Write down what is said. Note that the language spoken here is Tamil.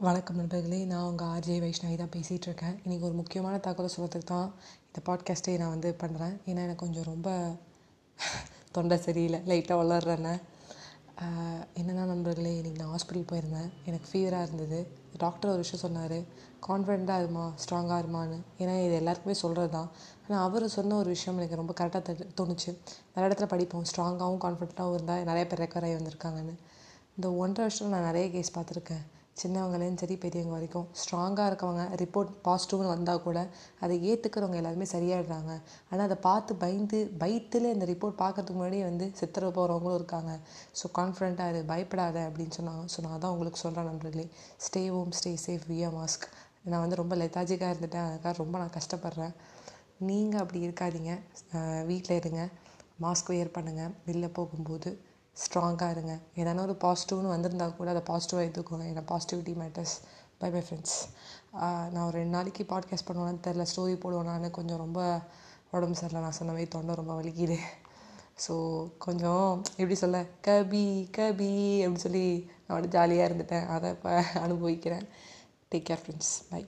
வணக்கம் நண்பர்களே நான் உங்கள் ஆர்ஜே வைஷ்ணவி தான் பேசிகிட்டு இருக்கேன் இன்றைக்கி ஒரு முக்கியமான தகவலை சொல்கிறதுக்கு தான் இந்த பாட்காஸ்ட்டே நான் வந்து பண்ணுறேன் ஏன்னா எனக்கு கொஞ்சம் ரொம்ப தொண்டை சரியில்லை. லைட்டாக வளர்றேன்னு. என்னென்னா நண்பர்களே இன்றைக்கி நான் ஹாஸ்பிட்டல் போயிருந்தேன். எனக்கு ஃபீவராக இருந்தது. டாக்டர் ஒரு விஷயம் சொன்னார். கான்ஃபிடெண்ட்டாக இருமா? ஸ்ட்ராங்காக இருமான்னு. ஏன்னா இது எல்லாருக்குமே சொல்கிறது தான். ஆனால் அவர் சொன்ன ஒரு விஷயம் எனக்கு ரொம்ப கரெக்டாக தோணுச்சு. நிறைய இடத்துல படிப்போம். ஸ்ட்ராங்காகவும் கான்ஃபிடெண்ட்டாகவும் இருந்தால் நிறைய பேர் ரெக்கவர் ஆகி வந்திருக்காங்கன்னு. இந்த ஒன்றரை வருஷம் நான் நிறைய கேஸ் பார்த்துருக்கேன். சின்னவங்களையும் சரி பெரியவங்க வரைக்கும் ஸ்ட்ராங்காக இருக்கவங்க ரிப்போர்ட் பாசிட்டிவ்னு வந்தால் கூட அதை ஏற்றுக்கிறவங்க எல்லாருமே சரியாயிடுறாங்க. ஆனால் அதை பார்த்து பயந்து பயத்தில் இந்த ரிப்போர்ட் பார்க்குறதுக்கு முன்னாடியே வந்து சித்திர போகிறவங்களும் இருக்காங்க. ஸோ கான்ஃபிடண்ட்டாக இரு பயப்படாத அப்படின்னு சொன்னாங்க ஸோ நான் தான் உங்களுக்கு சொல்கிறேன் நண்பர்களே. Stay home stay safe wear mask நான் வந்து ரொம்ப லெத்தாஜிக்காக இருந்துட்டேன். அதுக்காக ரொம்ப நான் கஷ்டப்படுறேன். நீங்கள் அப்படி இருக்காதீங்க. வீட்டில் இருங்க. மாஸ்க் வியர் பண்ணுங்கள் வெளில போகும்போது ஸ்ட்ராங்காக இருங்க. ஏதான ஒரு பாசிட்டிவ்னு வந்திருந்தால் கூட அதை பாசிட்டிவாக எடுத்துக்கோங்க ஏன்னா positivity matters bye bye friends நான் ஒரு ரெண்டு நாளைக்கு பாட்காஸ்ட் பண்ணுவேன்னு தெரில ஸ்டோரி போடுவேனான்னு கொஞ்சம் ரொம்ப உடம்பு சரியில்லை. நான் சொன்ன மாதிரி தொண்டை ரொம்ப வலிக்குது. ஸோ கொஞ்சம் எப்படி சொல்ல? கபி கபி அப்படின்னு சொல்லி நான் வந்து ஜாலியாக இருந்துட்டேன். அதை இப்போ அனுபவிக்கிறேன். Take care friends by